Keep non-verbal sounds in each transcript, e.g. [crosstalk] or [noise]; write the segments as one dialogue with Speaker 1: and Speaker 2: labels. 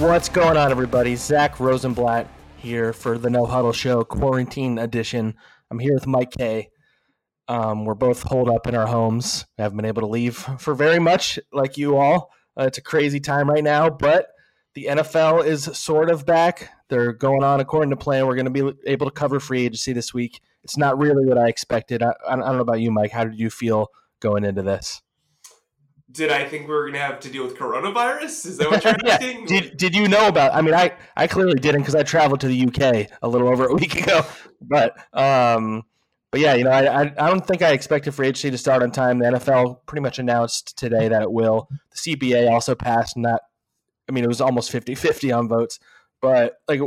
Speaker 1: What's going on, everybody? Zack Rosenblatt here for the No Huddle Show Quarantine Edition. I'm here with Mike Kaye. Um, we're both holed up in our homes. I haven't been able to leave for very much, like you all. Uh, it's a crazy time right now, but the NFL is sort of back. They're going on according to plan. We're going to be able to cover free agency this week. It's not really what I expected. I, I don't know about you, Mike. How did you feel going into this?
Speaker 2: Did I think we were going to have to deal with coronavirus? Is that what you're [laughs]
Speaker 1: yeah.
Speaker 2: asking?
Speaker 1: Did, did you know about? I mean, I, I clearly didn't because I traveled to the UK a little over a [laughs] week ago. But um, but yeah, you know, I, I, I don't think I expected for HC to start on time. The NFL pretty much announced today that it will. The CBA also passed, not. I mean, it was almost 50-50 on votes. But like,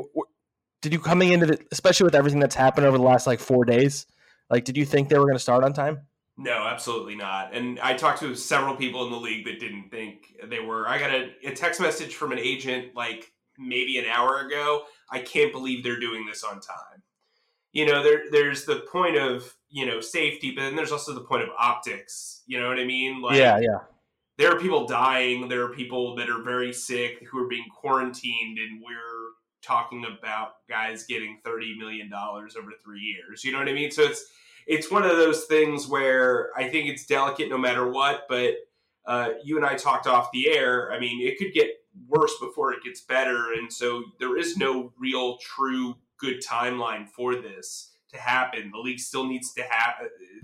Speaker 1: did you coming into the, especially with everything that's happened over the last like four days? Like, did you think they were going to start on time?
Speaker 2: No, absolutely not. And I talked to several people in the league that didn't think they were. I got a, a, text message from an agent like maybe an hour ago. I can't believe they're doing this on time. You know, there there's the point of you know safety, but then there's also the point of optics. You know what I mean?
Speaker 1: Like, yeah, yeah.
Speaker 2: There are people dying. There are people that are very sick who are being quarantined, and we're talking about guys getting thirty million dollars over three years. You know what I mean? So it's it's one of those things where I think it's delicate no matter what. But uh, you and I talked off the air. I mean, it could get worse before it gets better, and so there is no real, true, good timeline for this to happen. The league still needs to have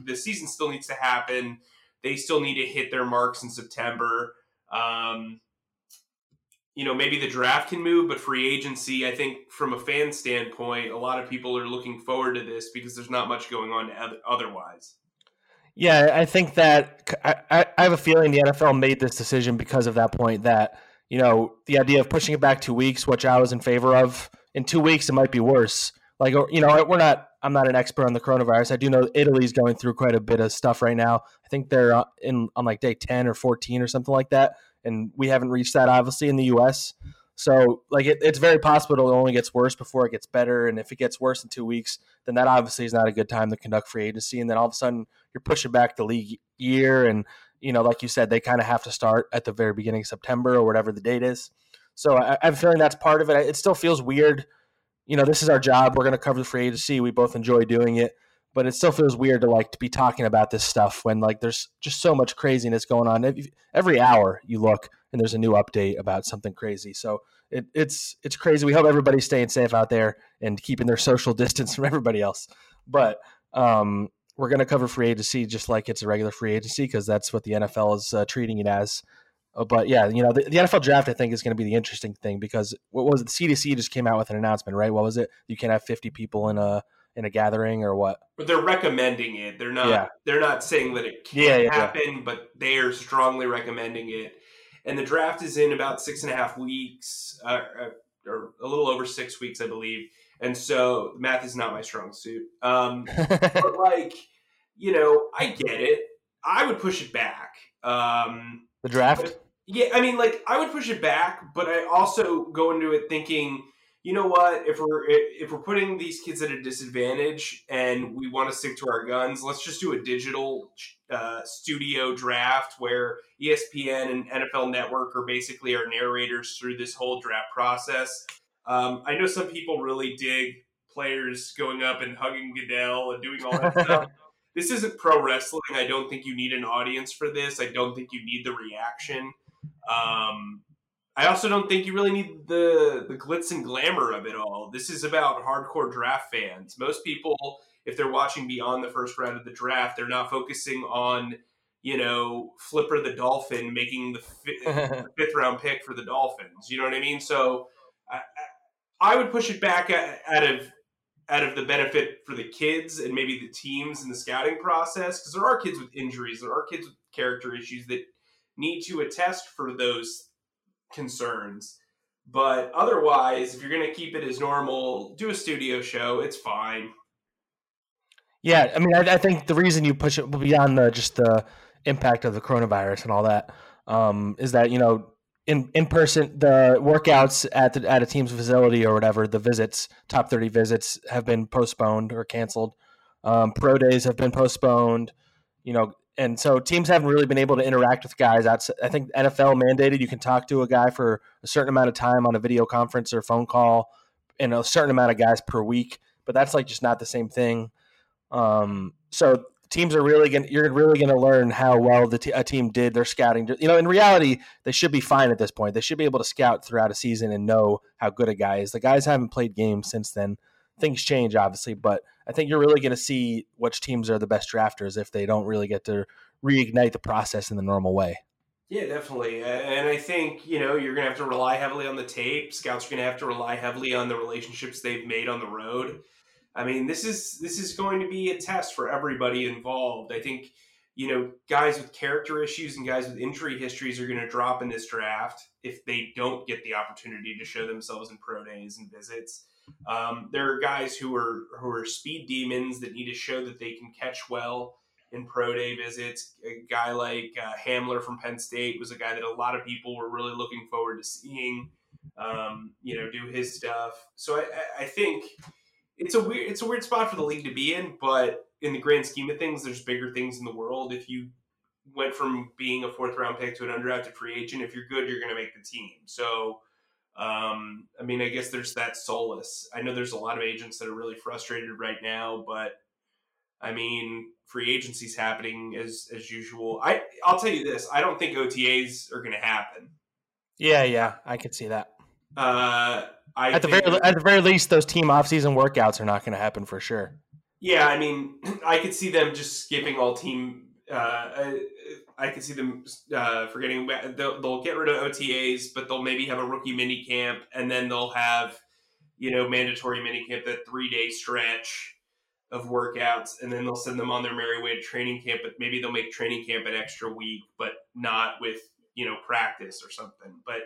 Speaker 2: the season still needs to happen. They still need to hit their marks in September. Um, you know, maybe the draft can move, but free agency, I think from a fan standpoint, a lot of people are looking forward to this because there's not much going on otherwise.
Speaker 1: Yeah, I think that I, I have a feeling the NFL made this decision because of that point that, you know, the idea of pushing it back two weeks, which I was in favor of, in two weeks, it might be worse. Like, you know, we're not, I'm not an expert on the coronavirus. I do know Italy's going through quite a bit of stuff right now. I think they're uh, in on like day 10 or 14 or something like that and we haven't reached that obviously in the U.S. So like it, it's very possible it only gets worse before it gets better, and if it gets worse in two weeks, then that obviously is not a good time to conduct free agency, and then all of a sudden you're pushing back the league year, and you know like you said they kind of have to start at the very beginning of September or whatever the date is. So I, I have a feeling that's part of it. It still feels weird. You know, this is our job. We're going to cover the free agency. We both enjoy doing it but it still feels weird to like to be talking about this stuff when like there's just so much craziness going on. Every hour you look and there's a new update about something crazy. So it, it's it's crazy. We hope everybody's staying safe out there and keeping their social [laughs] distance from everybody else. But um, we're going to cover free agency just like it's a regular free agency because that's what the nfl is uh, treating it as. Uh, but yeah you know the, the nfl draft i think is going to be the interesting thing because what was it? The cdc just came out with an announcement right? What was it? You can't have 50 people in a in a gathering or what?
Speaker 2: But they're recommending it. They're not. Yeah. They're not saying that it can't yeah, yeah, happen, but they are strongly recommending it. And the draft is in about six and a half weeks, uh, uh or a little over six weeks, I believe. And so math is not my strong suit. Um, [laughs] but like, you know, I get it. I would push it back. Um,
Speaker 1: the draft.
Speaker 2: yeah, I mean, like I would push it back, but I also go into it thinking you know what? If we're if we're putting these kids at a disadvantage and we want to stick to our guns, let's just do a digital uh, studio draft where ESPN and NFL Network are basically our narrators through this whole draft process. Um, I know some people really dig players going up and hugging Goodell and doing all that stuff. [laughs] This isn't pro wrestling. I don't think you need an audience for this. I don't think you need the reaction. Um, I also don't think you really need the the glitz and glamour of it all. This is about hardcore draft fans. Most people, if they're watching beyond the first round of the draft, they're not focusing on you know Flipper the Dolphin making the fifth, [laughs] fifth round pick for the Dolphins. You know what I mean? So I, I would push it back out of out of the benefit for the kids and maybe the teams in the scouting process because there are kids with injuries, there are kids with character issues that need to attest for those concerns. But otherwise, if you're going to keep it as normal, do a studio show. It's fine.
Speaker 1: Yeah, I mean, I, I think the reason you push it beyond the just the impact of the coronavirus and all that um, is that you know in in person the workouts at the, at a team's facility or whatever the visits top 30 visits have been postponed or canceled um, pro days have been postponed you know and so teams haven't really been able to interact with guys outside, i think nfl mandated you can talk to a guy for a certain amount of time on a video conference or phone call and a certain amount of guys per week but that's like just not the same thing. Um, so teams are really going you're really going to learn how well the t- a team did their scouting. You know in reality they should be fine at this point. They should be able to scout throughout a season and know how good a guy is. The guys haven't played games since then. Things change obviously but i think you're really going to see which teams are the best drafters if they don't really get to reignite the process in the normal way
Speaker 2: yeah, definitely. And I think, you know, you're going to have to rely heavily on the tape. Scouts are going to have to rely heavily on the relationships they've made on the road. I mean, this is this is going to be a test for everybody involved. I think you know guys with character issues and guys with injury histories are going to drop in this draft if they don't get the opportunity to show themselves in pro days and visits. Um, there are guys who are who are speed demons that need to show that they can catch well in pro day visits. A guy like uh, Hamler from Penn State was a guy that a lot of people were really looking forward to seeing. Um, you know, do his stuff. So I, I think it's a weird it's a weird spot for the league to be in, but in the grand scheme of things, there's bigger things in the world. If you went from being a fourth round pick to an undrafted free agent, if you're good, you're going to make the team. So, um, I mean, I guess there's that solace. I know there's a lot of agents that are really frustrated right now, but I mean, free agency's happening as as usual. I I'll tell you this: I don't think OTAs are going to happen.
Speaker 1: Yeah, yeah, I could see that.
Speaker 2: Uh, I
Speaker 1: at the very at the very least, those team offseason workouts are not going to happen for sure.
Speaker 2: Yeah, I mean, [clears throat] I could see them just skipping all team. Uh, I can see them uh, forgetting. They'll, they'll get rid of OTAs, but they'll maybe have a rookie mini camp, and then they'll have you know mandatory mini camp that three day stretch of workouts, and then they'll send them on their merry way to training camp. But maybe they'll make training camp an extra week, but not with you know practice or something. But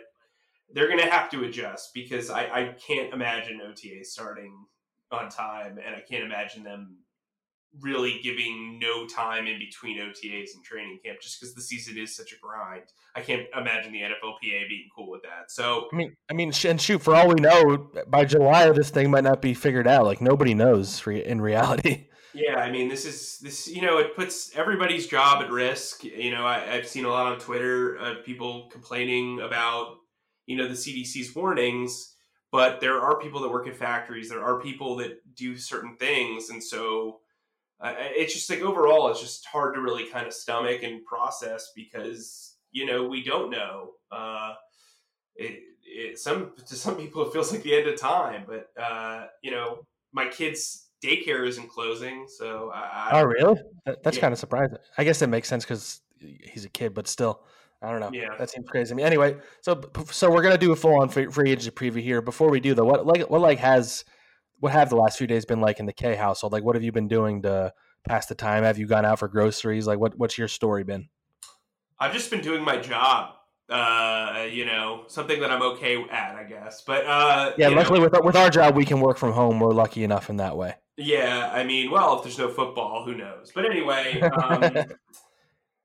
Speaker 2: they're going to have to adjust because I, I can't imagine OTA starting on time, and I can't imagine them really giving no time in between OTAs and training camp just because the season is such a grind. I can't imagine the NFLPA being cool with that. So
Speaker 1: I mean, I mean, and shoot, for all we know, by July this thing might not be figured out. Like nobody knows in reality. [laughs]
Speaker 2: Yeah, I mean, this is this. You know, it puts everybody's job at risk. You know, I, have seen a lot on Twitter of people complaining about you know the CDC's warnings, but there are people that work at factories. There are people that do certain things, and so uh, it's just like overall, it's just hard to really kind of stomach and process because you know we don't know. Uh, it, it, some to some people it feels like the end of time, but uh, you know my kids daycare isn't closing, so I,
Speaker 1: I oh really? That, that's yeah. kind of surprising. I guess it makes sense because he's a kid, but still. I don't know. Yeah, that seems crazy to me. Anyway, so so we're gonna do a full on free, free agency preview here. Before we do though, what like what like has what have the last few days been like in the Kaye household? Like, what have you been doing to pass the time? Have you gone out for groceries? Like, what what's your story been?
Speaker 2: I've just been doing my job. Uh, you know, something that I'm okay at, I guess. But uh,
Speaker 1: yeah, luckily know, with with our job, we can work from home. We're lucky enough in that way.
Speaker 2: Yeah, I mean, well, if there's no football, who knows? But anyway, [laughs] um,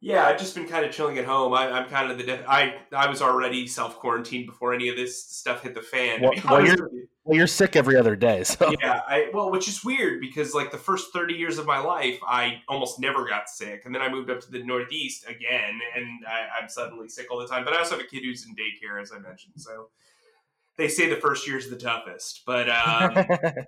Speaker 2: Yeah, I've just been kind of chilling at home. I, am kind of the de- I I was already self quarantined before any of this stuff hit the fan.
Speaker 1: Well, well, you're, well, you're sick every other day. So
Speaker 2: yeah, I well, which is weird because like the first 30 years of my life, I almost never got sick, and then I moved up to the Northeast again, and I, I'm suddenly sick all the time. But I also have a kid who's in daycare, as I mentioned, so they say the first year's the toughest. But um, [laughs]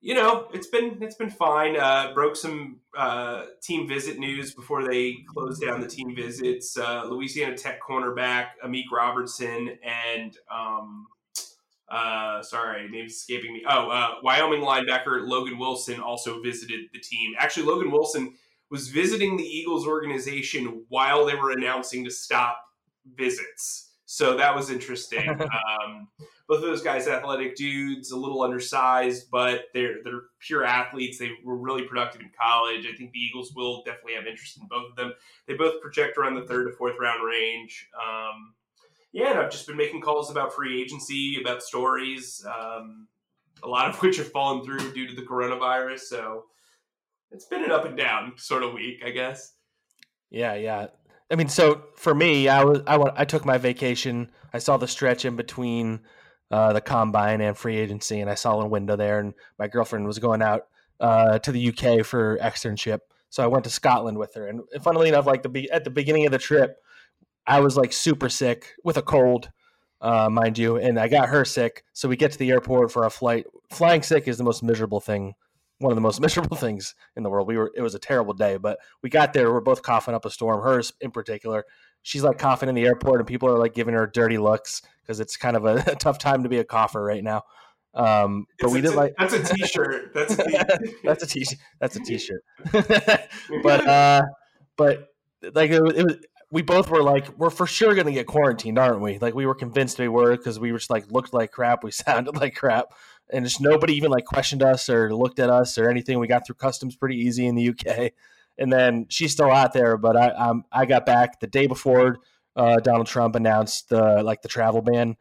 Speaker 2: you know, it's been it's been fine. Uh, broke some uh, team visit news before they closed down the team visits. Uh, Louisiana Tech cornerback Amik Robertson and um, uh, sorry, name's escaping me. Oh, uh, Wyoming linebacker Logan Wilson also visited the team. Actually, Logan Wilson was visiting the Eagles organization while they were announcing to stop visits. So that was interesting. [laughs] um, both of those guys, athletic dudes, a little undersized, but they're they're pure athletes. They were really productive in college. I think the Eagles will definitely have interest in both of them. They both project around the third to fourth round range. Um, yeah, and I've just been making calls about free agency, about stories, um, a lot of [laughs] which have fallen through due to the coronavirus. So it's been an up and down sort of week, I guess.
Speaker 1: Yeah, yeah. I mean, so for me, I was I, I took my vacation. I saw the stretch in between uh, the combine and free agency, and I saw a window there. And my girlfriend was going out uh, to the UK for externship, so I went to Scotland with her. And funnily enough, like the at the beginning of the trip, I was like super sick with a cold, uh, mind you, and I got her sick. So we get to the airport for our flight. Flying sick is the most miserable thing one of the most [laughs] miserable things in the world. We were it was a terrible day, but we got there. We're both coughing up a storm. Hers in particular, she's like coughing in the airport, and people are like giving her dirty looks because it's kind of a, a, [laughs] tough time to be a cougher right now. Um, but we did like
Speaker 2: that's a t-shirt. That's a t- [laughs]
Speaker 1: that's a t-shirt. That's a t-shirt. but uh, but like it, it was. We both were like, we're for sure going to get quarantined, aren't we? Like we were convinced we were because we were just like looked like crap, we [laughs] sounded like crap, and just nobody even like questioned us or looked at us or anything. We got through customs pretty easy in the UK, and then she's still out there. But I um, I got back the day before uh, Donald Trump announced the like the travel ban.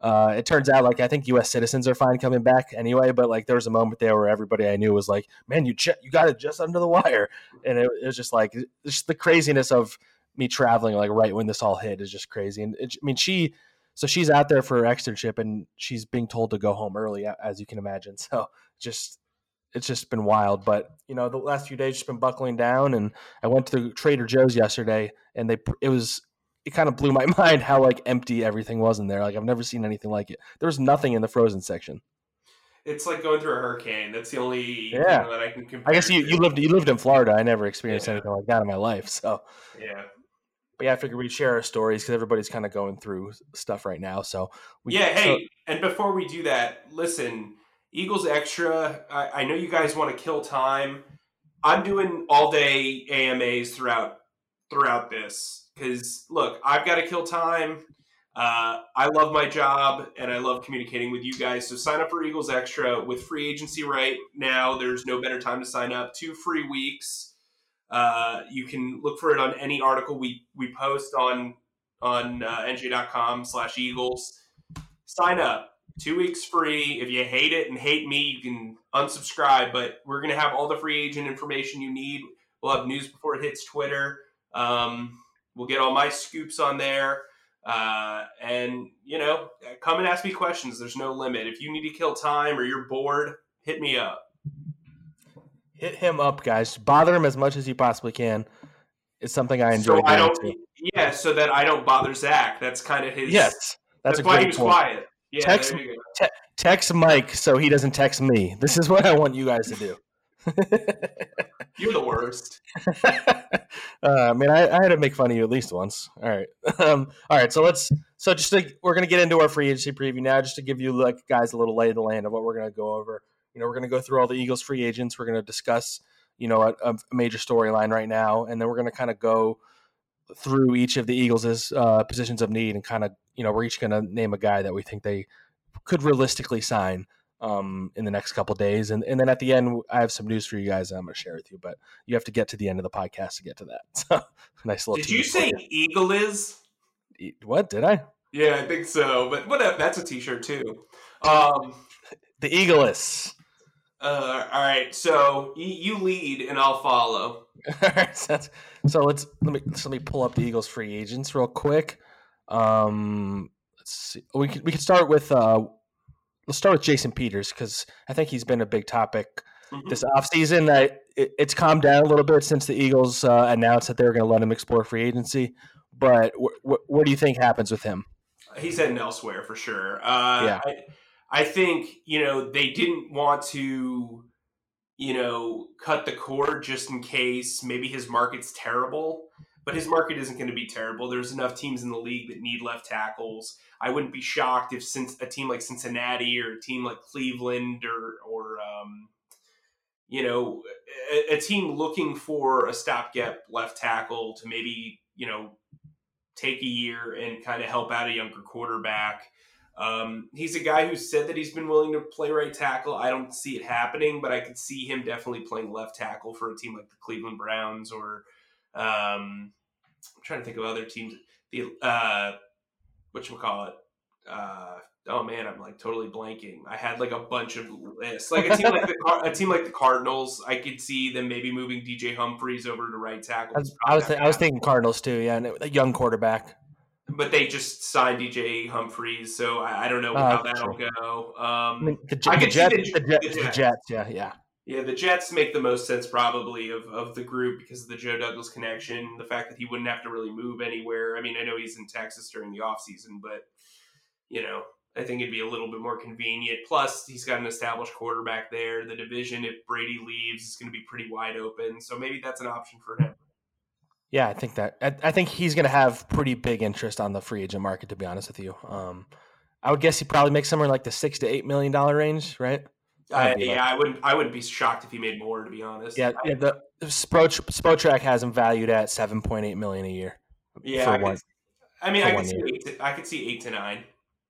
Speaker 1: Uh, it turns out like I think U.S. citizens are fine coming back anyway, but like there was a moment there where everybody I knew was like, "Man, you ch- you got it just under the wire," and it, it was just like just the craziness of me traveling like right when this all hit is just crazy. And it, I mean, she so she's out there for her externship and she's being told to go home early as you can imagine [laughs] so just it's just been wild but you know the last few days just been buckling down and i went to trader joe's yesterday and they it was it kind of blew my [laughs] mind how like empty everything was in there like i've never seen anything like it there was nothing in the frozen section
Speaker 2: it's like going through a hurricane. That's the only
Speaker 1: yeah.
Speaker 2: that I can compare.
Speaker 1: I guess you, you lived you lived in Florida. I never experienced yeah. anything like that in my life. [laughs] So
Speaker 2: yeah,
Speaker 1: but yeah, I figured we'd share our stories because everybody's kind of going through stuff right now. So
Speaker 2: we, yeah, hey, and before we do that, listen, Eagles Extra. I, I know you guys want to kill time. I'm doing all day AMAs throughout throughout this because look, I've got to kill time. Uh, I love my job and I love communicating with you guys. So sign up for Eagles Extra with free agency right now. There's no better time to sign up. Two free weeks. Uh, you can look for it on any article we we post on on uh, nj.com slash eagles. Sign up. Two weeks free. If you hate it and hate me, you can unsubscribe. But we're going to have all the free agent information you need. We'll have news before it hits Twitter. Um, we'll get all my scoops on there. Uh, and, you know, come and ask me questions. There's no limit. If you need to kill time or you're bored, hit me up
Speaker 1: hit him up, guys. Bother him as much as you possibly can. It's something I enjoy.
Speaker 2: So I don't. Too. Yeah, so that I don't bother Zach. That's kind of his.
Speaker 1: Yes,
Speaker 2: that's, that's why he was point. quiet. Yeah,
Speaker 1: text, te- text Mike so he doesn't text me. This is what I want you guys to do. [laughs]
Speaker 2: You're the worst. [laughs]
Speaker 1: uh, I mean, I, I, had to make fun of you at least once. All right, [laughs] um, all right. So let's. So just to, we're gonna get into our free agency preview now, just to give you like guys a little lay of the land of what we're gonna go over. You know, we're going to go through all the Eagles free agents. We're going to discuss, you know, a, a major storyline right now, and then we're going to kind of go through each of the Eagles' uh, positions of need and kind of, you know, we're each going to name a guy that we think they could realistically sign um, in the next couple days. And, and then at the end, I have some news for you guys I'm going to share with you, but you have to get to the end of the podcast to get to that. [laughs] So nice little.
Speaker 2: Did you say Eagle is?
Speaker 1: What did I?
Speaker 2: Yeah, I think so. But whatever. That's a T-shirt too. Um, [laughs]
Speaker 1: the Eagles.
Speaker 2: Uh, all right, so you, you lead and I'll follow. [laughs]
Speaker 1: all right, so, so let's let me let me pull up the Eagles free agents real quick. Um, let's see. We could we could start with uh, let's start with Jason Peters because I think he's been a big topic mm-hmm. this offseason. That it, it's calmed down a little bit since the Eagles uh, announced that they were going to let him explore free agency. But wh- wh- what do you think happens with him?
Speaker 2: He's heading elsewhere for sure. Uh, yeah. I, I think, you know, they didn't want to, you know, cut the cord just in case maybe his market's terrible. But his market isn't going to be terrible. There's enough teams in the league that need left tackles. I wouldn't be shocked if since a team like Cincinnati or a team like Cleveland or or um, you know a, a team looking for a stopgap left tackle to maybe you know take a year and kind of help out a younger quarterback. Um, he's a guy who said that he's been willing to play right tackle. I don't see it happening, but I could see him definitely playing left tackle for a team like the Cleveland Browns or um, I'm trying to think of other teams. The uh, what you call it? Uh, oh man, I'm like totally blanking. I had like a bunch of lists. Like a team like the a team like the Cardinals, I could see them maybe moving DJ Humphries over to right tackle.
Speaker 1: I was I was, th- I was thinking Cardinals too. Yeah, and a young quarterback.
Speaker 2: But they just signed DJ Humphries, so I, I don't know oh, how that'll true. go. Um, I mean,
Speaker 1: the, the, Jets, the, Jets, the Jets, yeah, yeah.
Speaker 2: Yeah, the Jets make the most sense probably of, of the group because of the Joe Douglas connection, the fact that he wouldn't have to really move anywhere. I mean, I know he's in Texas during the offseason, but you know, I think it'd be a little bit more convenient. Plus, he's got an established quarterback there. The division, if Brady leaves, is going to be pretty wide open. So maybe that's an option for him.
Speaker 1: Yeah, I think that. I, I think he's going to have pretty big interest on the free agent market. To be honest with you, um, I would guess he probably makes somewhere like the six to eight million dollar range, right?
Speaker 2: Uh, yeah, I wouldn't. I wouldn't be shocked if he made more. To be honest.
Speaker 1: Yeah, yeah. The Spotrac, Spotrac has him valued at seven point eight million a year.
Speaker 2: Yeah, I, could, I mean, I could see eight to, I could see eight to nine.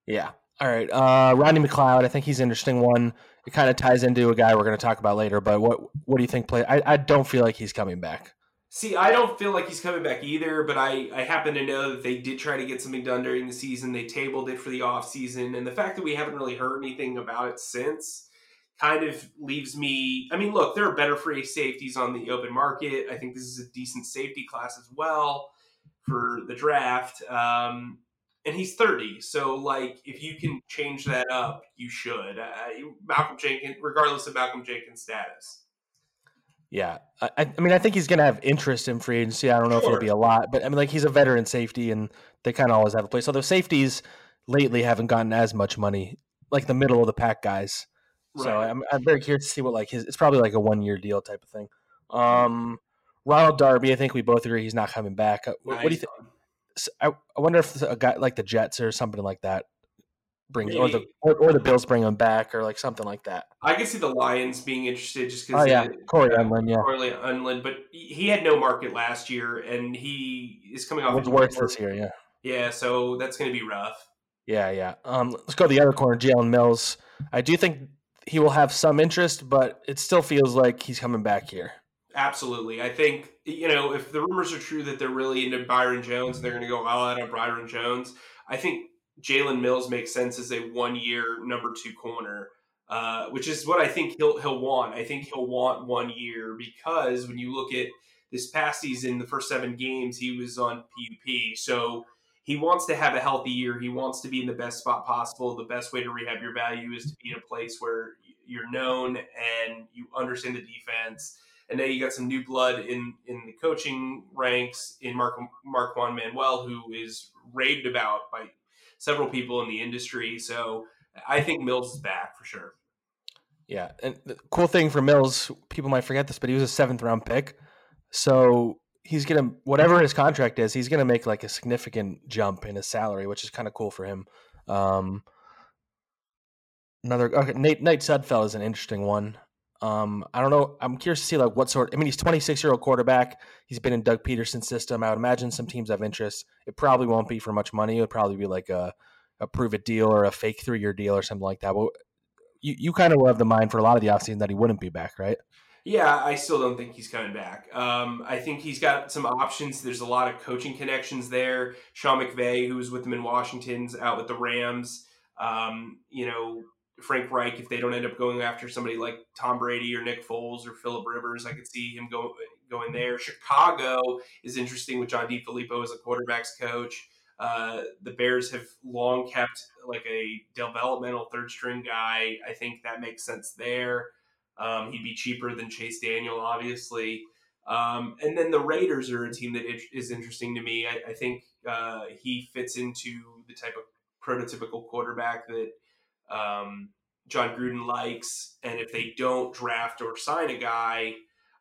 Speaker 1: Yeah. All right. Uh, Rodney McLeod. I think he's an interesting one. It kind of ties into a guy we're going to talk about later. But what what do you think? Play. I, I don't feel like he's coming back.
Speaker 2: See, I don't feel like he's coming back either, but I, I happen to know that they did try to get something done during the season. They tabled it for the offseason. And the fact that we haven't really heard anything about it since kind of leaves me. I mean, look, there are better free safeties on the open market. I think this is a decent safety class as well for the draft. Um, and he's 30, so like if you can change that up, you should. Uh, Malcolm Jenkins, regardless of Malcolm Jenkins' status.
Speaker 1: Yeah, I, I mean, I think he's going to have interest in free agency. I don't know sure. if it'll be a lot, but I mean, like he's a veteran safety, and they kind of always have a place. So the safeties lately haven't gotten as much money, like the middle of the pack guys. Right. So I'm, I'm very curious to see what like his. It's probably like a one year deal type of thing. Um, Ronald Darby, I think we both agree he's not coming back. Nice. Uh, what, do you think? I, I wonder if a guy like the Jets or something like that brings or the or, or, the Bills bring him back or like something like that.
Speaker 2: I can see the Lions being interested just because.
Speaker 1: Oh yeah, Cory uh, Undlin, yeah,
Speaker 2: Cory Undlin, but he had no market last year, and he is coming off.
Speaker 1: What's worse this year? Yeah,
Speaker 2: yeah, so that's going to be rough.
Speaker 1: Yeah, yeah. Um, let's go to the other corner, Jalen Mills. I do think he will have some interest, but it still feels like he's coming back here.
Speaker 2: Absolutely. I think, you know, if the rumors are true that they're really into Byron Jones they're going to go all out on Byron Jones, I think Jalen Mills makes sense as a one year number two corner, uh, which is what I think he'll, he'll want. I think he'll want one year because when you look at this past season, the first seven games, he was on PUP. So, he wants to have a healthy year. He wants to be in the best spot possible. The best way to rehab your value is to be in a place where you're known and you understand the defense. And now you got some new blood in in the coaching ranks in Mark Marquand Manuel, who is raved about by several people in the industry. So I think Mills is back for sure.
Speaker 1: Yeah, and the cool thing for Mills, people might forget this, but he was a seventh round pick. So he's gonna whatever his contract is, he's gonna make like a significant jump in his salary, which is kind of cool for him. Um, another okay, Nate Nate Sudfeld is an interesting one. Um, I don't know. I'm curious to see like what sort. I mean, he's 26 year old quarterback. He's been in Doug Pederson's system. I would imagine some teams have interest. It probably won't be for much money. It would probably be like a a prove it deal or a fake three year deal or something like that. But you you kind of have the mind for a lot of the offseason that he wouldn't be back, right?
Speaker 2: Yeah, I still don't think he's coming back. Um, I think he's got some options. There's a lot of coaching connections there. Sean McVay, who was with them in Washington's out with the Rams. Um, you know, Frank Reich, if they don't end up going after somebody like Tom Brady or Nick Foles or Philip Rivers, I could see him go, going there. Chicago is interesting with John DeFilippo as a quarterback's coach. Uh, the Bears have long kept like a developmental third string guy. I think that makes sense there. Um, he'd be cheaper than Chase Daniel, obviously. Um, and then the Raiders are a team that is interesting to me. I, I think uh, he fits into the type of prototypical quarterback that um, Jon Gruden likes. And if they don't draft or sign a guy,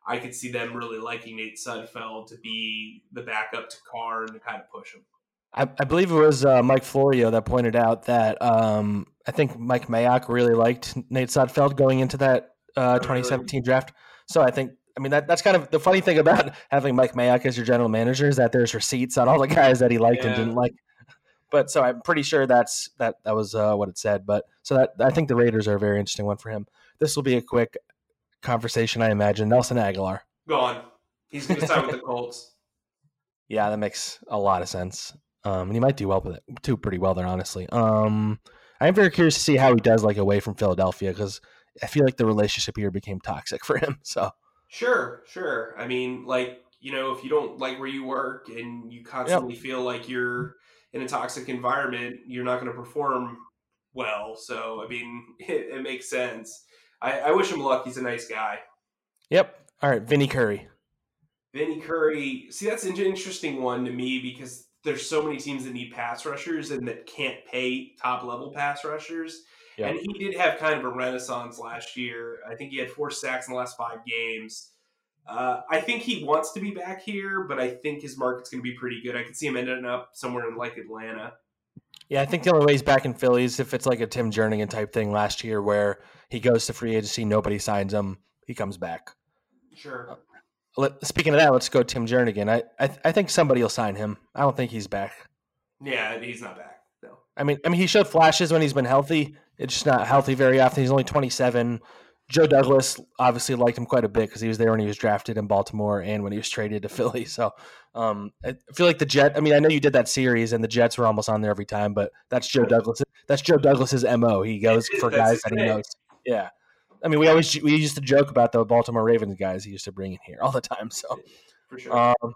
Speaker 2: I could see them really liking Nate Sudfeld to be the backup to Carr and to kind of push him.
Speaker 1: I, I believe it was uh, Mike Florio that pointed out that um, I think Mike Mayock really liked Nate Sudfeld going into that uh, 2017 draft. So I think I mean, that that's kind of the funny thing about [laughs] having Mike Mayock as your general manager is that there's receipts on all the guys that he liked yeah. and didn't like. But so I'm pretty sure that's that that was uh, what it said. But so that I think the Raiders are a very interesting one for him. This will be a quick conversation, I imagine. Nelson Agholor.
Speaker 2: Gone. He's going to sign with the [laughs] Colts.
Speaker 1: Yeah, that makes a lot of sense. Um, and he might do well with it, do pretty well there, honestly. Um, I am very curious to see how he does like away from Philadelphia because I feel like the relationship here became toxic [laughs] for him. So
Speaker 2: sure, sure. I mean, like you know, if you don't like where you work and you constantly yep. feel like you're in a toxic environment, you're not going to perform well. So I mean, [laughs] it, it makes sense. I, I wish him luck. He's a nice guy.
Speaker 1: Yep. All right, Vinny Curry.
Speaker 2: Vinny Curry. See, that's an interesting one to me because there's so many teams that need pass rushers and that can't pay top level pass rushers. Yep. And he did have kind of a renaissance last year. I think he had four sacks in the last five games. Uh, I think he wants to be back here, but I think his market's going to be pretty good. I could see him ending up somewhere in like Atlanta.
Speaker 1: Yeah, I think the only way he's back in Philly is if it's like a Tim Jernigan type thing last year where he goes to free agency, nobody signs him, he comes back.
Speaker 2: Sure. Uh,
Speaker 1: let, speaking of that, let's go Tim Jernigan. I, I I think somebody will sign him. I don't think he's back.
Speaker 2: Yeah, he's not back. No.
Speaker 1: I mean, I mean, he showed flashes when he's been healthy. It's just not healthy very often. He's only 27. Joe Douglas obviously liked him quite a bit because he was there when he was drafted in Baltimore and when he was [laughs] traded to Philly. So um, I feel like the Jet. I mean, I know you did that series and the Jets were almost on there every time, but that's Joe Douglas. That's Joe Douglas's mo. He goes for guys that he knows. Yeah. I mean, we always we used to joke about the Baltimore Ravens guys he used to bring in here all the time. So,
Speaker 2: for sure. Um,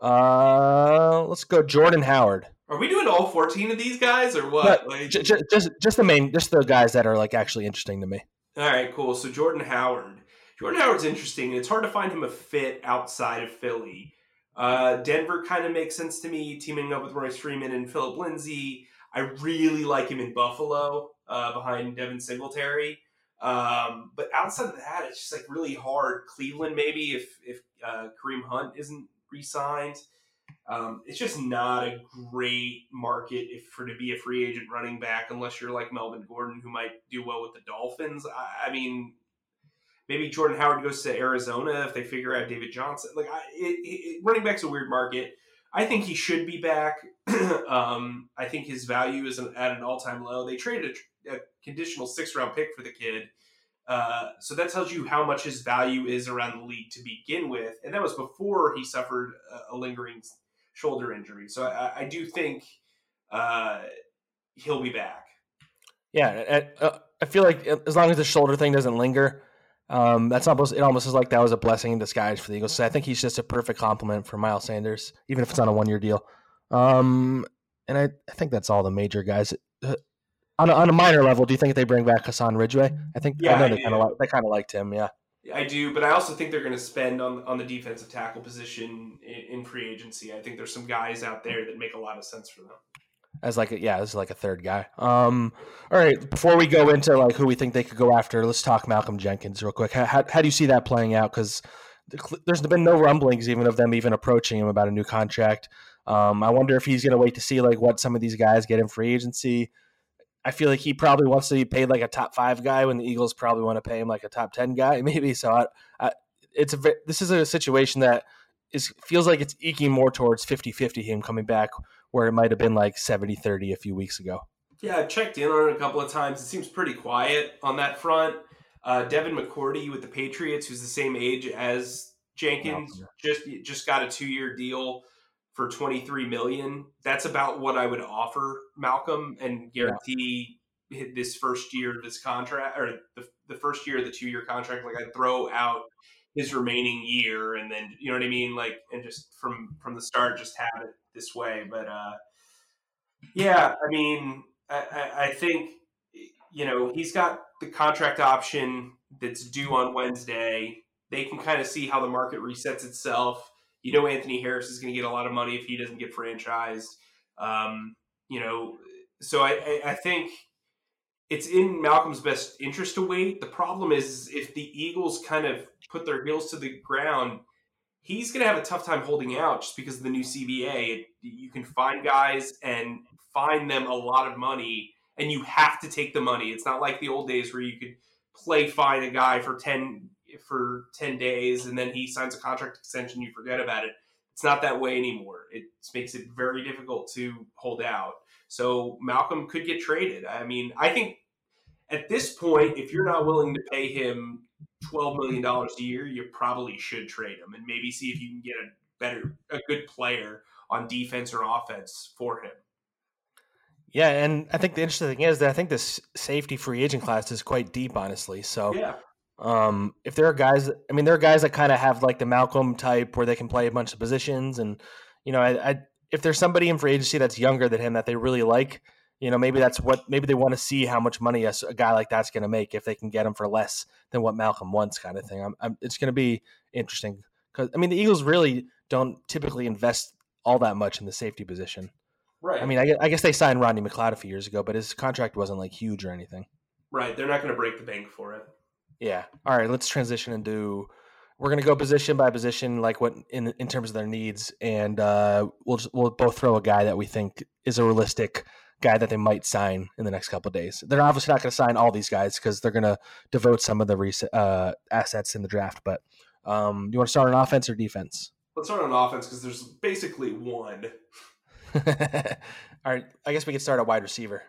Speaker 1: uh, let's go Jordan Howard.
Speaker 2: Are we doing all fourteen of these guys or what? Like,
Speaker 1: just, just just the main, just the guys that are like actually interesting to me.
Speaker 2: All right, cool. So Jordan Howard. Jordan Howard's interesting. It's hard to find him a fit outside of Philly. Uh, Denver kind of makes sense to me, teaming up with Royce Freeman and Phillip Lindsay. I really like him in Buffalo uh, behind Devin Singletary. Um, but outside of that, it's just like really hard. Cleveland, maybe if if uh, Kareem Hunt isn't re-signed, um, it's just not a great market if for to be a free agent running back unless you're like Melvin Gordon, who might do well with the Dolphins. I, I mean, maybe Jordan Howard goes to Arizona if they figure out David Johnson. Like, I, it, it, running back's a weird market. I think he should be back. [clears throat] um, I think his value is at an all time low. They traded a conditional six round pick for the kid. Uh, so that tells you how much his value is around the league to begin with, and that was before he suffered a, lingering shoulder injury. So I, I do think uh, he'll be back.
Speaker 1: Yeah, uh, I feel like as long as the shoulder thing doesn't linger, um, that's almost it. Almost is like that was a blessing in disguise for the Eagles. So I think he's just a perfect complement for Miles Sanders, even if it's on a one year deal. Um, and I, I think that's all the major guys. On a, on a minor level, do you think they bring back Hassan Ridgeway? I think yeah, I know they kind of like they kind of liked him. Yeah,
Speaker 2: I do, but I also think they're going to spend on on the defensive tackle position in, in, free agency. I think there's some guys out there that make a lot of sense for them.
Speaker 1: As like a, yeah, as like a third guy. Um, all right, before we go into like who we think they could go after, let's talk Malcolm Jenkins real quick. How, how, how do you see that playing out? Because there's been no rumblings even of them even approaching him about a new contract. Um, I wonder if he's going to wait to see like what some of these guys get in free agency. I feel like he probably wants to be paid like a top five guy when the Eagles probably want to pay him like a top ten guy, [laughs] maybe. So I, I, it's a this is a situation that is feels like it's eking more towards 50-50 him coming back, where it might have been like 70-30 a few weeks ago.
Speaker 2: Yeah, I checked in on it a couple of times. It seems pretty quiet on that front. Uh, Devin McCourty with the Patriots, who's the same age as Jenkins, just just got a two year deal for 23 million that's about what i would offer malcolm and guarantee yeah. this first year of this contract or the, the first year of the two year contract like i'd throw out his remaining year and then you know what i mean? Like and just from from the start just have it this way. But uh yeah i mean i i, I think you know he's got the contract option that's due on wednesday. They can kind of see how the market resets itself you know Anthony Harris is going to get a lot of money if he doesn't get franchised. Um, you know, so I, I, think it's in Malcolm's best interest to wait. The problem is if the Eagles kind of put their heels to the ground, he's going to have a tough time holding out just because of the new CBA. You can find guys and find them a lot of money, and you have to take the money. It's not like the old days where you could play find a guy for 10 for 10 days and then he signs a contract extension, you forget about it. It's not that way anymore. It makes it very difficult to hold out. So Malcolm could get traded. I mean, I think at this point, if you're not willing to pay him $12 million a year, you probably should trade him and maybe see if you can get a better, a good player on defense or offense for him.
Speaker 1: Yeah, and I think the interesting thing is that I think this safety free agent class is quite deep, honestly. So,
Speaker 2: yeah.
Speaker 1: Um, if there are guys, I mean, there are guys that kind of have like the Malcolm type where they can play a bunch of positions, and you know, I, I if there's somebody in free agency that's younger than him that they really like, you know, maybe that's what maybe they want to see how much money a, a guy like that's going to make if they can get him for less than what Malcolm wants, kind of thing. I'm, I'm, it's going to be interesting because I mean, the Eagles really don't typically invest all that much in the safety position.
Speaker 2: Right.
Speaker 1: I mean, I I guess they signed Rodney McLeod a few years ago, but his contract wasn't like huge or anything.
Speaker 2: Right. They're not going to break the bank for it.
Speaker 1: Yeah. All right. Let's transition and do. We're going to go position by position, like what in in terms of their needs, and uh, we'll just, we'll both throw a guy that we think is a realistic guy that they might sign in the next couple days. They're obviously not going to sign all these guys because they're going to devote some of the rec- uh, assets in the draft. But um, you want to start on offense or defense?
Speaker 2: Let's start on offense because there's basically one. [laughs]
Speaker 1: All right, I guess we can start at wide receiver.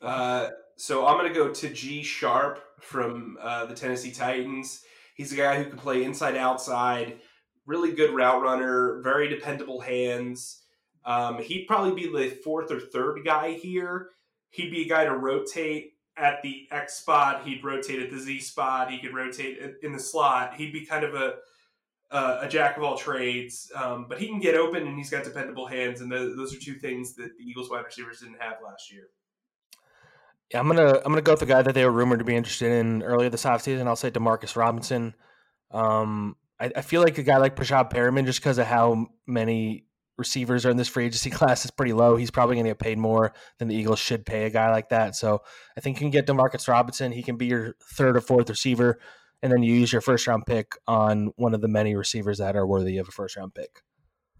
Speaker 2: Uh, so I'm going to go to G Sharp from uh, the Tennessee Titans. He's a guy who can play inside outside, really good route runner, very dependable hands. Um, he'd probably be the fourth or third guy here. He'd be a guy to rotate at the X spot. He'd rotate at the Z spot. He could rotate in the slot. He'd be kind of a uh, a jack of all trades, um, but he can get open and he's got dependable hands, and the, those are two things that the Eagles wide receivers didn't have last year.
Speaker 1: Yeah, I'm gonna I'm gonna go with the guy that they were rumored to be interested in earlier this offseason. I'll say Demarcus Robinson. Um, I, I, feel like a guy like Breshad Perriman, just because of how many receivers are in this free agency [laughs] class, is pretty low. He's probably gonna get paid more than the Eagles should pay a guy like that. So I think you can get Demarcus Robinson. He can be your third or fourth receiver and then you use your first round pick on one of the many receivers that are worthy of a first round pick.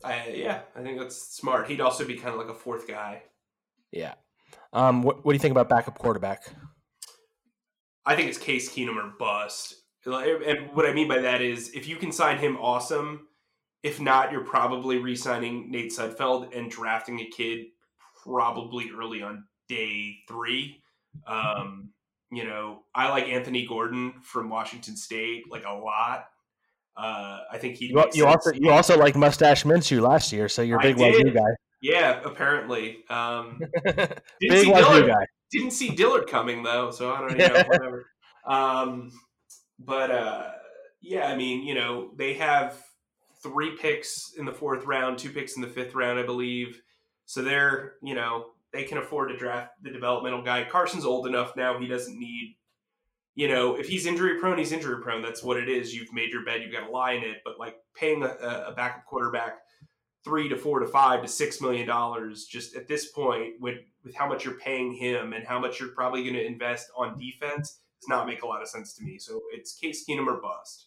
Speaker 2: I, yeah, I think that's smart. He'd also be kind of like a fourth guy.
Speaker 1: Yeah. Um, what, what do you think about backup quarterback?
Speaker 2: I think it's Case Keenum or bust. And what I mean by that is if you can sign him, awesome. If not, you're probably re signing Nate Sudfeld and drafting a kid probably early on day three. Um, you know, I like Anthony Gordon from Washington State like a lot. Uh, I think he.
Speaker 1: You, you also you also like Mustache Minshew last year, so you're a big Wazzu guy.
Speaker 2: Yeah, apparently. Um, [laughs]
Speaker 1: big Wazzu guy.
Speaker 2: Didn't see Dillard coming though, so I don't know. [laughs] whatever. Um, but uh, yeah, I mean, you know, they have three picks in the fourth round, two picks in the fifth round, I believe. So they're, you know, they can afford to draft the developmental guy. Carson's old enough now; he doesn't need. You know, if he's injury prone, he's injury prone. That's what it is. You've made your bed. You've got to lie in it. But like paying a, a backup quarterback three to four to five to six million dollars, just at this point, with with how much you're paying him and how much you're probably going to invest on defense, does not make a lot of sense to me. So it's Case Keenum or bust.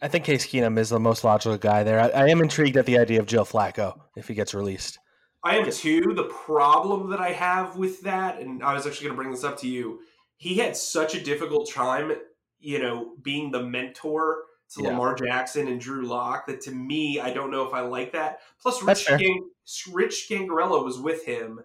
Speaker 1: I think Case Keenum is the most logical guy there. I, I am intrigued at the idea of Joe Flacco if he gets released.
Speaker 2: I am too. The problem that I have with that, and I was actually going to bring this up to you, he had such a difficult time, you know, being the mentor to yeah. Lamar Jackson and Drew Lock that to me, I don't know if I like that. Plus, Rich, Gang- Rich Scangarello was with him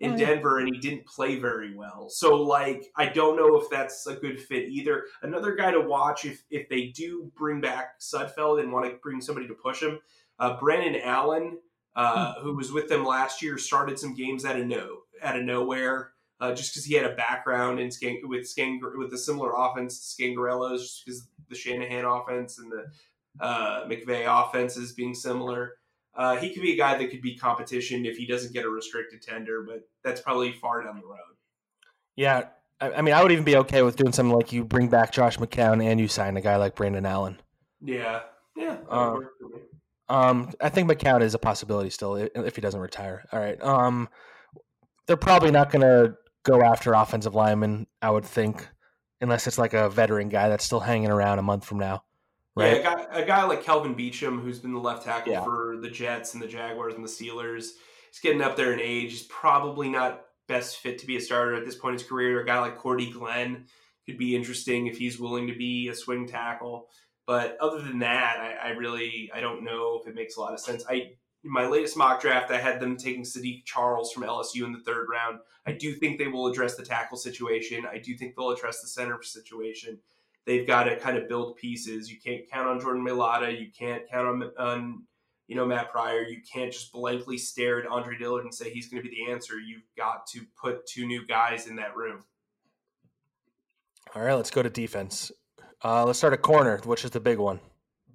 Speaker 2: in oh, Denver and he didn't play very well. So, like, I don't know if that's a good fit either. Another guy to watch if, if they do bring back Sudfeld and want to bring somebody to push him, uh, Brandon Allen uh, who was with them last year, started some games out of no out of nowhere. Uh, just because he had a background in Scan- with Scan- with a similar offense to Scangarello's, just because the Shanahan offense and the uh, McVay offenses being similar. Uh, he could be a guy that could be competition if he doesn't get a restricted tender, but that's probably far down the road.
Speaker 1: Yeah, I, I mean, I would even be okay with doing something like you bring back Josh McCown and you sign a guy like Brandon Allen.
Speaker 2: Yeah, yeah.
Speaker 1: Um, um, I think McCown is a possibility still if he doesn't retire. All right. Um, they're probably not going to go after offensive linemen. I would think, unless it's like a veteran guy that's still hanging around a month from now.
Speaker 2: Right? Yeah, a guy, a guy like Kelvin Beachum, who's been the left tackle yeah. for the Jets and the Jaguars and the Steelers, he's getting up there in age. He's probably not best fit to be a starter at this point in his career. A guy like Cordy Glenn could be interesting if he's willing to be a swing tackle. But other than that, I, I really I don't know if it makes a lot of sense. I in my latest mock draft, I had them taking Saahdiq Charles from LSU in the third round. I do think they will address the tackle situation. I do think they'll address the center situation. They've got to kind of build pieces. You can't count on Jordan Mailata. You can't count on, on you know, Matt Pryor. You can't just blankly stare at Andre Dillard and say he's going to be the answer. You've got to put two new guys in that room.
Speaker 1: All right, let's go to defense. Uh, let's start at corner, which is the big one.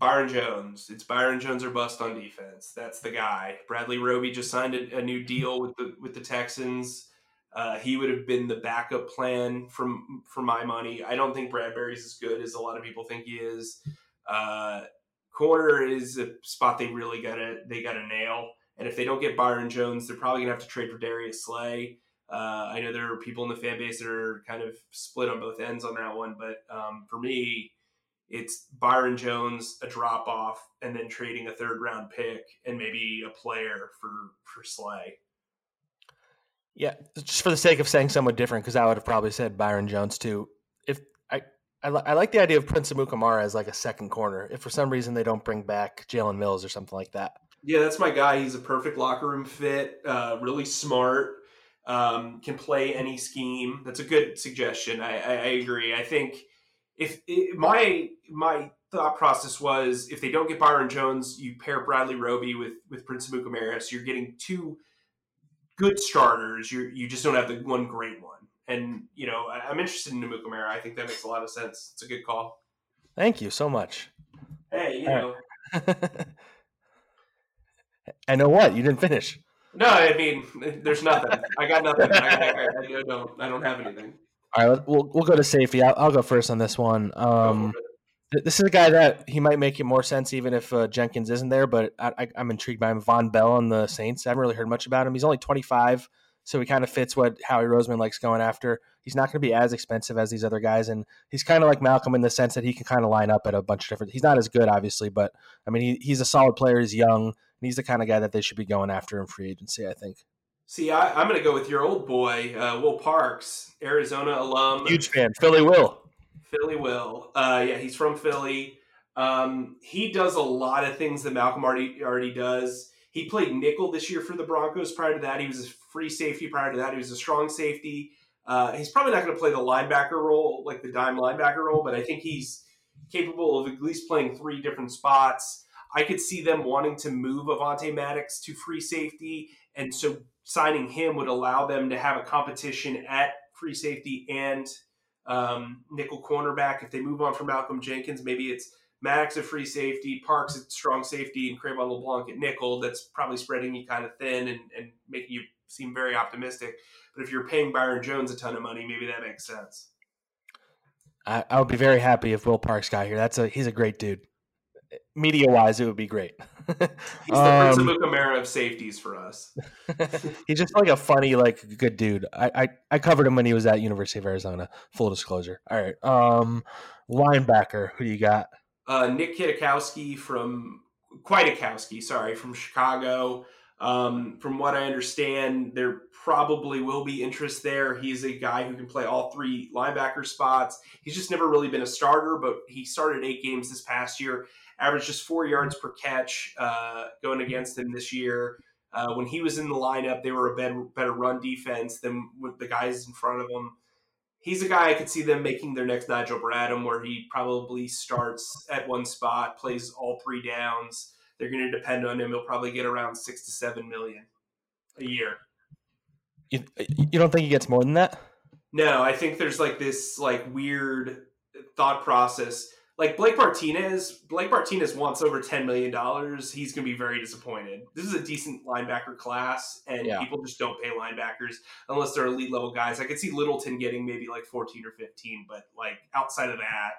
Speaker 2: Byron Jones. It's Byron Jones or bust on defense. That's the guy. Bradley Roby just signed a, a new deal with the with the Texans. Uh, he would have been the backup plan from for my money. I don't think Bradbury's as good as a lot of people think he is. Uh, corner is a spot they really gotta they gotta nail. And if they don't get Byron Jones, they're probably gonna have to trade for Darius Slay. Uh, I know there are people in the fan base that are kind of split on both ends on that one, but um, for me, it's Byron Jones, a drop off, and then trading a third round pick and maybe a player for for Slay.
Speaker 1: Yeah, just for the sake of saying somewhat different, because I would have probably said Byron Jones too. If I I, li- I like the idea of Prince Amukamara as like a second corner. If for some reason they don't bring back Jalen Mills or something like that.
Speaker 2: Yeah, that's my guy. He's a perfect locker room fit. Uh, really smart. Um, can play any scheme. That's a good suggestion. I, I, I agree. I think if it, my my thought process was if they don't get Byron Jones, you pair Bradley Roby with with Prince so you're getting two good starters. You you just don't have the one great one. And you know, I, am interested in Amukamara. I think that makes a lot of sense. It's a good call.
Speaker 1: Thank you so much.
Speaker 2: Hey, you know. [laughs]
Speaker 1: I know what you didn't finish.
Speaker 2: No, I mean, there's nothing. I got nothing. I, I, I, don't. I don't have anything.
Speaker 1: All right, we'll we'll go to safety. I'll, I'll go first on this one. Um, this is a guy that he might make it more sense even if uh, Jenkins isn't there, but I, am intrigued by him. Vonn Bell on the Saints. I haven't really heard much about him. He's only 25, so he kind of fits what Howie Roseman likes going after. He's not going to be as expensive as these other guys, and he's kind of like Malcolm in the sense that he can kind of line up at a bunch of different. He's not as good, obviously, but I mean, he, he's a solid player. He's young, and he's the kind of guy that they should be going after in free agency. I think.
Speaker 2: See, I, am going to go with your old boy, uh, Will Parks, Arizona alum.
Speaker 1: Huge fan, Philly Will.
Speaker 2: Philly Will. Uh, yeah, he's from Philly. Um, he does a lot of things that Malcolm already already does. He played nickel this year for the Broncos. Prior to that, he was a free safety. Prior to that, he was a strong safety. Uh, he's probably not going to play the linebacker role, like the dime linebacker role, but I think he's capable of at least playing three different spots. I could see them wanting to move Avante Maddox to free safety, and so signing him would allow them to have a competition at free safety and um, nickel cornerback. If they move on from Malcolm Jenkins, maybe it's Maddox at free safety, Parks at strong safety, and Cre'Von LeBlanc at nickel. That's probably spreading you kind of thin and, and making you seem very optimistic. But if you're paying Byron Jones a ton of money, maybe that makes sense.
Speaker 1: I, I would be very happy if Will Parks got here. That's a he's a great dude. Media wise, it would be great. [laughs]
Speaker 2: he's the um, Prince of Camara of safeties for us. [laughs]
Speaker 1: he's just like a funny, like good dude. I, I, I covered him when he was at University of Arizona. Full disclosure. All right. Um, linebacker. Who do you got?
Speaker 2: uh, Nick Kwiatkoski from Kwiatkoski, sorry, from Chicago. Um, from what I understand, there probably will be interest there. He's a guy who can play all three linebacker spots. He's just never really been a starter, but he started eight games this past year, averaged just four yards per catch uh, going against him this year. Uh, when he was in the lineup, they were a better, better run defense than with the guys in front of him he's a guy I could see them making their next Nigel Bradham, where he probably starts at one spot, plays all three downs. They're going to depend on him. He'll probably get around six to seven million a year.
Speaker 1: You, you don't think he gets more than that?
Speaker 2: No, I think there's like this like weird thought process like Blake Martinez, Blake Martinez wants over ten million dollars. He's going to be very disappointed. This is a decent linebacker class, and yeah. people just don't pay linebackers unless they're elite level guys. I could see Littleton getting maybe like fourteen or fifteen, but like outside of that,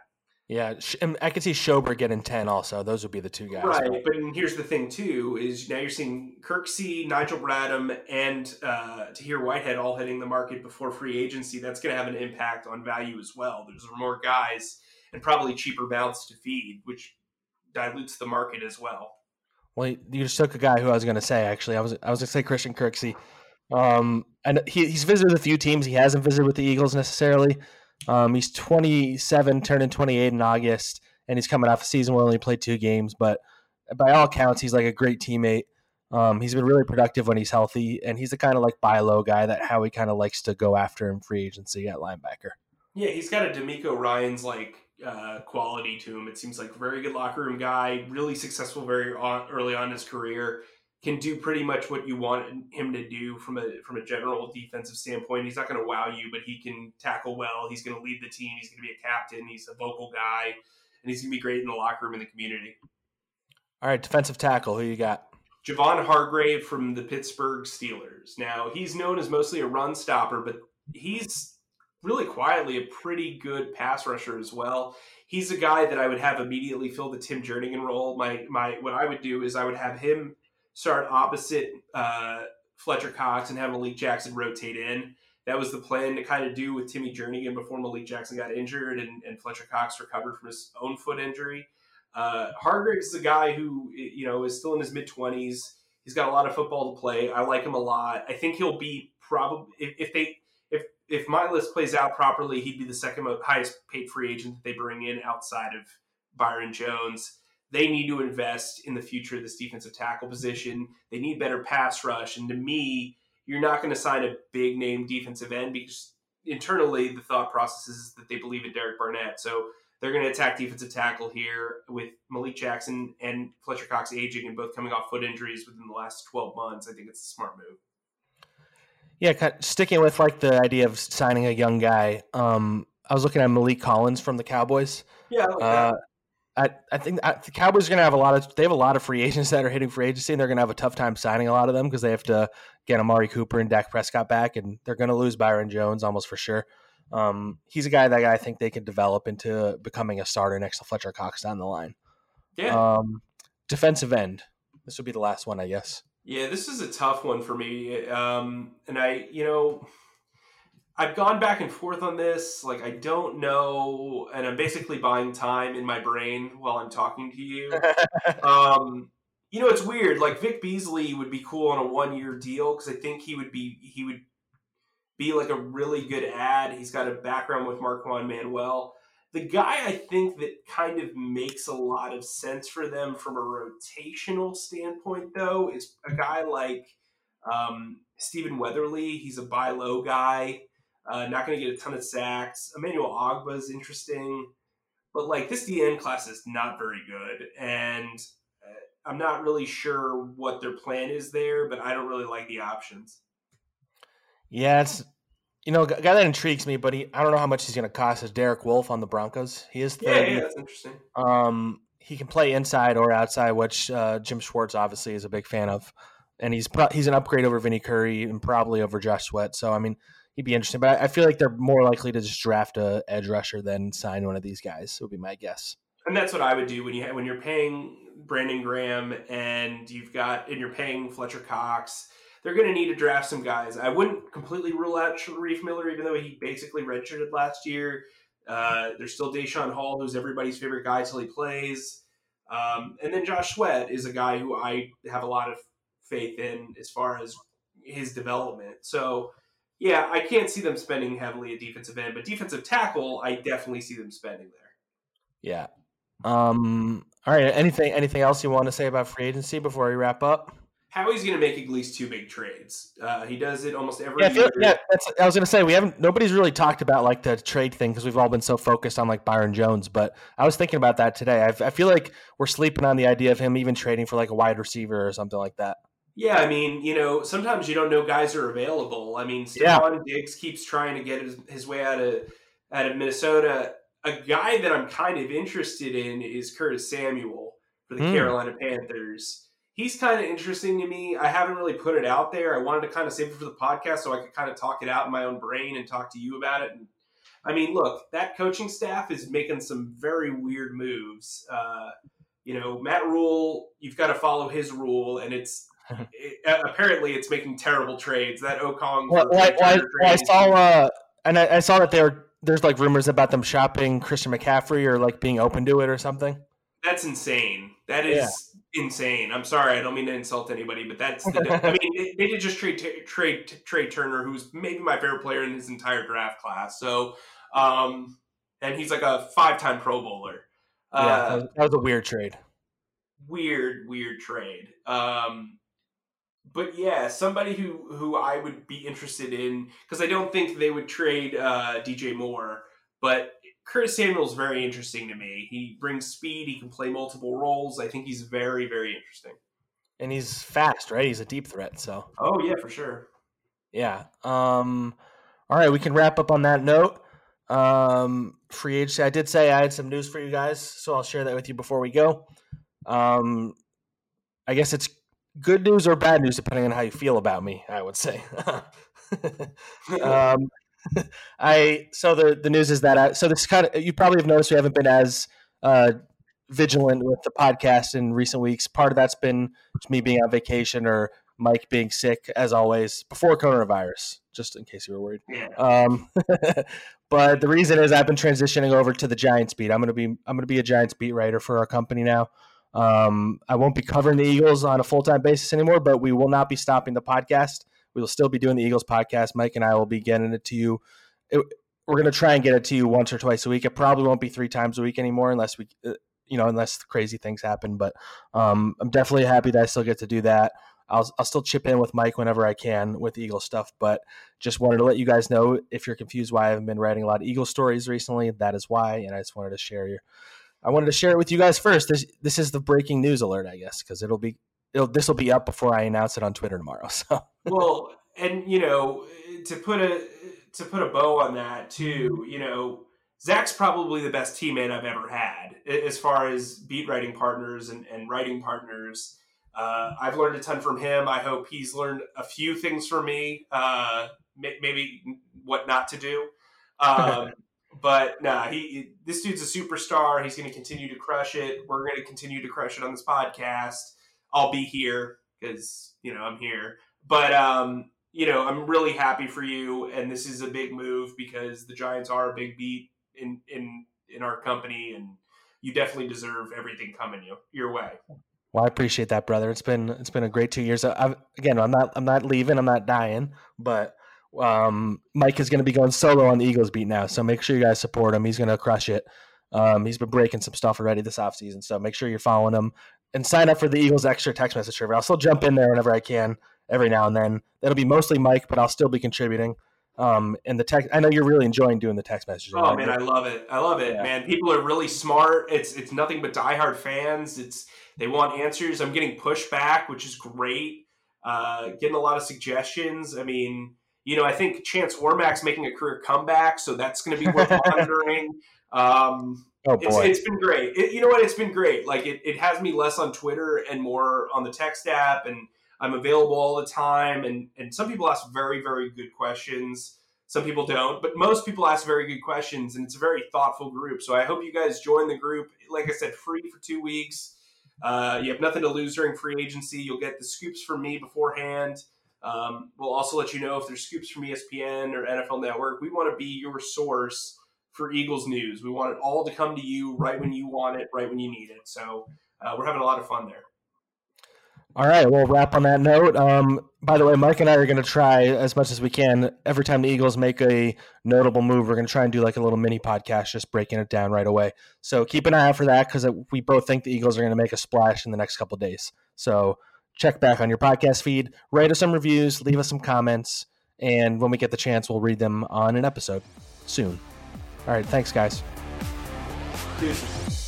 Speaker 1: yeah, I could see Schobert getting ten. Also, those would be the two guys.
Speaker 2: Right, but here's the thing too: is now you're seeing Kirksey, Nigel Bradham, and uh, Tahir Whitehead all hitting the market before free agency. That's going to have an impact on value as well. There's more guys and probably cheaper mouths to feed, which dilutes the market as well.
Speaker 1: Well, you just took a guy who I was going to say. Actually, I was I was going to say Christian Kirksey, um, and he, he's visited a few teams. He hasn't visited with the Eagles necessarily, Um, he's 27, turning 28 in August, and he's coming off a season where he only played two games. But by all accounts, he's like a great teammate. Um, he's been really productive when he's healthy, and he's the kind of like buy low guy that Howie kind of likes to go after in free agency at linebacker.
Speaker 2: Yeah, he's got a DeMeco Ryans like uh, quality to him. It seems like a very good locker room guy, really successful very on, early on in his career. Can do pretty much what you want him to do from a from a general defensive standpoint. He's not going to wow you, but he can tackle well. He's going to lead the team. He's going to be a captain. He's a vocal guy, and he's going to be great in the locker room and the community.
Speaker 1: All right, defensive tackle. Who you got?
Speaker 2: Javon Hargrave from the Pittsburgh Steelers. Now he's known as mostly a run stopper, but he's really quietly a pretty good pass rusher as well. He's a guy that I would have immediately fill the Tim Jernigan role. My my what I would do is I would have him start opposite uh, Fletcher Cox and have Malik Jackson rotate in. That was the plan to kind of do with Timmy Jernigan before Malik Jackson got injured and, and Fletcher Cox recovered from his own foot injury. Uh, Hargraves is a guy who you know is still in his mid twenties. He's got a lot of football to play. I like him a lot. I think he'll be probably if, if they if my list plays out properly, he'd be the second most highest paid free agent that they bring in outside of Byron Jones. They need to invest in the future of this defensive tackle position. They need better pass rush. And to me, you're not going to sign a big name defensive end because internally the thought process is that they believe in Derek Barnett. So they're going to attack defensive tackle here with Malik Jackson and Fletcher Cox aging and both coming off foot injuries within the last 12 months. I think it's a smart move.
Speaker 1: Yeah, kind of sticking with like the idea of signing a young guy. Um, I was looking at Maliek Collins from the Cowboys.
Speaker 2: Yeah, I, uh,
Speaker 1: I, I think I, the Cowboys are going to have a lot of they have a lot of free [laughs] agents that are hitting free agency, and they're going to have a tough time signing a lot of them because they have to get Amari Cooper and Dak Prescott back, and they're going to lose Byron Jones almost for sure. Um, he's a guy that I think they could develop into becoming a starter next to Fletcher Cox down the line.
Speaker 2: Yeah.
Speaker 1: Um, defensive end. This would be the last one, I guess.
Speaker 2: Yeah, this is a tough one for me. Um, and I, you know, I've gone back and forth on this. Like, I don't know, and I'm basically buying time in my brain while I'm talking to you. [laughs] um, you know, it's weird. Like Vic Beasley would be cool on a one year deal because I think he would be he would be like a really good ad. He's got a background with Marquand Manuel. The guy I think that kind of makes a lot of sense for them from a rotational standpoint, though, is a guy like um, Stephen Weatherly. He's a buy low guy, uh, not going to get a ton of sacks. Emmanuel Ogbah is interesting, but like this DE class is not very good, and uh, I'm not really sure what their plan is there. But I don't really like the options.
Speaker 1: Yeah, it's you know, a guy that intrigues me, but he I don't know how much he's going to cost. Is Derek Wolfe on the Broncos? He is 30.
Speaker 2: Yeah, yeah, that's interesting.
Speaker 1: Um, he can play inside or outside, which uh, Jim Schwartz obviously is a big fan of, and he's pro- he's an upgrade over Vinnie Curry and probably over Josh Sweat. So I mean, he'd be interesting. But I, I feel like they're more likely to just draft a edge rusher than sign one of these guys. Would be my guess.
Speaker 2: And that's what I would do when you when you're paying Brandon Graham and you've got and you're paying Fletcher Cox they're going to need to draft some guys. I wouldn't completely rule out Shareef Miller, even though he basically redshirted last year. Uh, there's still Daeshon Hall, who's everybody's favorite guy till he plays. Um, and then Josh Sweat is a guy who I have a lot of faith in as far as his development. So, yeah, I can't see them spending heavily at defensive end, but defensive tackle, I definitely see them spending there.
Speaker 1: Yeah. Um, all right. Anything anything else you want to say about free agency before we wrap up?
Speaker 2: Howie's going to make at least two big trades. Uh, he does it almost every
Speaker 1: yeah,
Speaker 2: year.
Speaker 1: yeah, I was going to say we haven't. Nobody's really talked about like the trade thing because we've all been so focused on like Byron Jones. But I was thinking about that today. I, I feel like we're sleeping on the idea of him even trading for like a wide receiver or something like that.
Speaker 2: Yeah, I mean, you know, sometimes you don't know guys are available. I mean, Stefon yeah. Diggs keeps trying to get his, his way out of out of Minnesota. A guy that I'm kind of interested in is Curtis Samuel for the mm. Carolina Panthers he's kind of interesting to me. I haven't really put it out there. I wanted to kind of save it for the podcast so I could kind of talk it out in my own brain and talk to you about it. And I mean, look, that coaching staff is making some very weird moves. Uh, you know, Matt Rhule, you've got to follow his rule, and it's [laughs] it, apparently it's making terrible trades. That Okung,
Speaker 1: well, well, well, I saw, uh, and I, I saw that there there's like rumors about them shopping Christian McCaffrey or like being open to it or something.
Speaker 2: That's insane. That is. Yeah insane. I'm sorry, I don't mean to insult anybody, but that's the. [laughs] I mean, they, did just trade trade Trai Turner, who's maybe my favorite player in his entire draft class. So, Um, and he's like a five-time Pro Bowler.
Speaker 1: Uh, yeah, that was, that was, a weird trade.
Speaker 2: Weird, weird trade. Um, but yeah, somebody who who I would be interested in because I don't think they would trade uh, DJ Moore, but Curtis Samuel's very interesting to me. He brings speed. He can play multiple roles. I think he's very, very interesting.
Speaker 1: And he's fast, right? He's a deep threat. So.
Speaker 2: Oh yeah, for sure.
Speaker 1: Yeah. Um. All right, we can wrap up on that note. Um, free agency. I did say I had some news for you guys, so I'll share that with you before we go. Um, I guess it's good news or bad news depending on how you feel about me. I would say. [laughs] um, I so the the news is that I, so this kind of you probably have noticed we haven't been as uh, vigilant with the podcast in recent weeks. Part of that's been me being on vacation or Mike being sick, as always, before coronavirus, just in case you were worried. Yeah. Um, [laughs] but the reason is I've been transitioning over to the Giants beat. I'm gonna be I'm gonna be a Giants beat writer for our company now. Um, I won't be covering the Eagles on a full time basis anymore, but we will not be stopping the podcast. We will still be doing the Eagles podcast. Mike and I will be getting it to you. It, we're going to try and get it to you once or twice a week. It probably won't be three times a week anymore, unless we, uh, you know, unless crazy things happen. But um, I'm definitely happy that I still get to do that. I'll, I'll still chip in with Mike whenever I can with Eagle stuff, but just wanted to let you guys know if you're confused why I haven't been writing a lot of Eagle stories recently, that is why. And I just wanted to share your, I wanted to share it with you guys first. This this is the breaking news alert, I guess, because it'll be this will be up before I announce it on Twitter tomorrow. [laughs] So
Speaker 2: well, and you know, to put a to put a bow on that too, you know, Zack's probably the best teammate I've ever had as far as beat writing partners and, and writing partners. Uh, I've learned a ton from him. I hope he's learned a few things from me, uh, maybe what not to do. Um, [laughs] but nah, he this dude's a superstar. He's going to continue to crush it. We're going to continue to crush it on this podcast. I'll be here because you know I'm here. But um, you know, I'm really happy for you, and this is a big move because the Giants are a big beat in in in our company, and you definitely deserve everything coming you your way.
Speaker 1: Well, I appreciate that, brother. It's been it's been a great two years. I've, again, I'm not I'm not leaving. I'm not dying, but um, Mike is going to be going solo on the Eagles beat now, so make sure you guys support him. He's going to crush it. Um, he's been breaking some stuff already this offseason, so make sure you're following him and sign up for the Eagles extra text message server. I'll still jump in there whenever I can, every now and then. That'll be mostly Mike, but I'll still be contributing. Um, and the text, I know you're really enjoying doing the text messages.
Speaker 2: Oh right? man, I love it. I love it, yeah. man. People are really smart. It's it's nothing but diehard fans. It's they want answers. I'm getting pushback, which is great. Uh, getting a lot of suggestions. I mean you know, I think Chance Warmack's making a career comeback, so that's going to be worth [laughs] monitoring. Um, oh boy, it's, it's been great. It, you know what? It's been great. Like it, it has me less on Twitter and more on the text app, and I'm available all the time. And and some people ask very very good questions. Some people don't, but most people ask very good questions, and it's a very thoughtful group. So I hope you guys join the group. Like I said, free for two weeks. Uh, you have nothing to lose during free agency. You'll get the scoops from me beforehand. Um, we'll also let you know if there's scoops from ESPN or NFL Network. We want to be your source for Eagles news. We want it all to come to you right when you want it, right when you need it. So uh, we're having a lot of fun there.
Speaker 1: All right, we'll wrap on that note. Um, by the way, Mike and I are going to try as much as we can. Every time the Eagles make a notable move, we're going to try and do like a little mini podcast, just breaking it down right away. So keep an eye out for that because we both think the Eagles are going to make a splash in the next couple days. So check back on your podcast feed, write us some reviews, leave us some comments, and when we get the chance, we'll read them on an episode soon. All right, thanks, guys.
Speaker 2: Peace.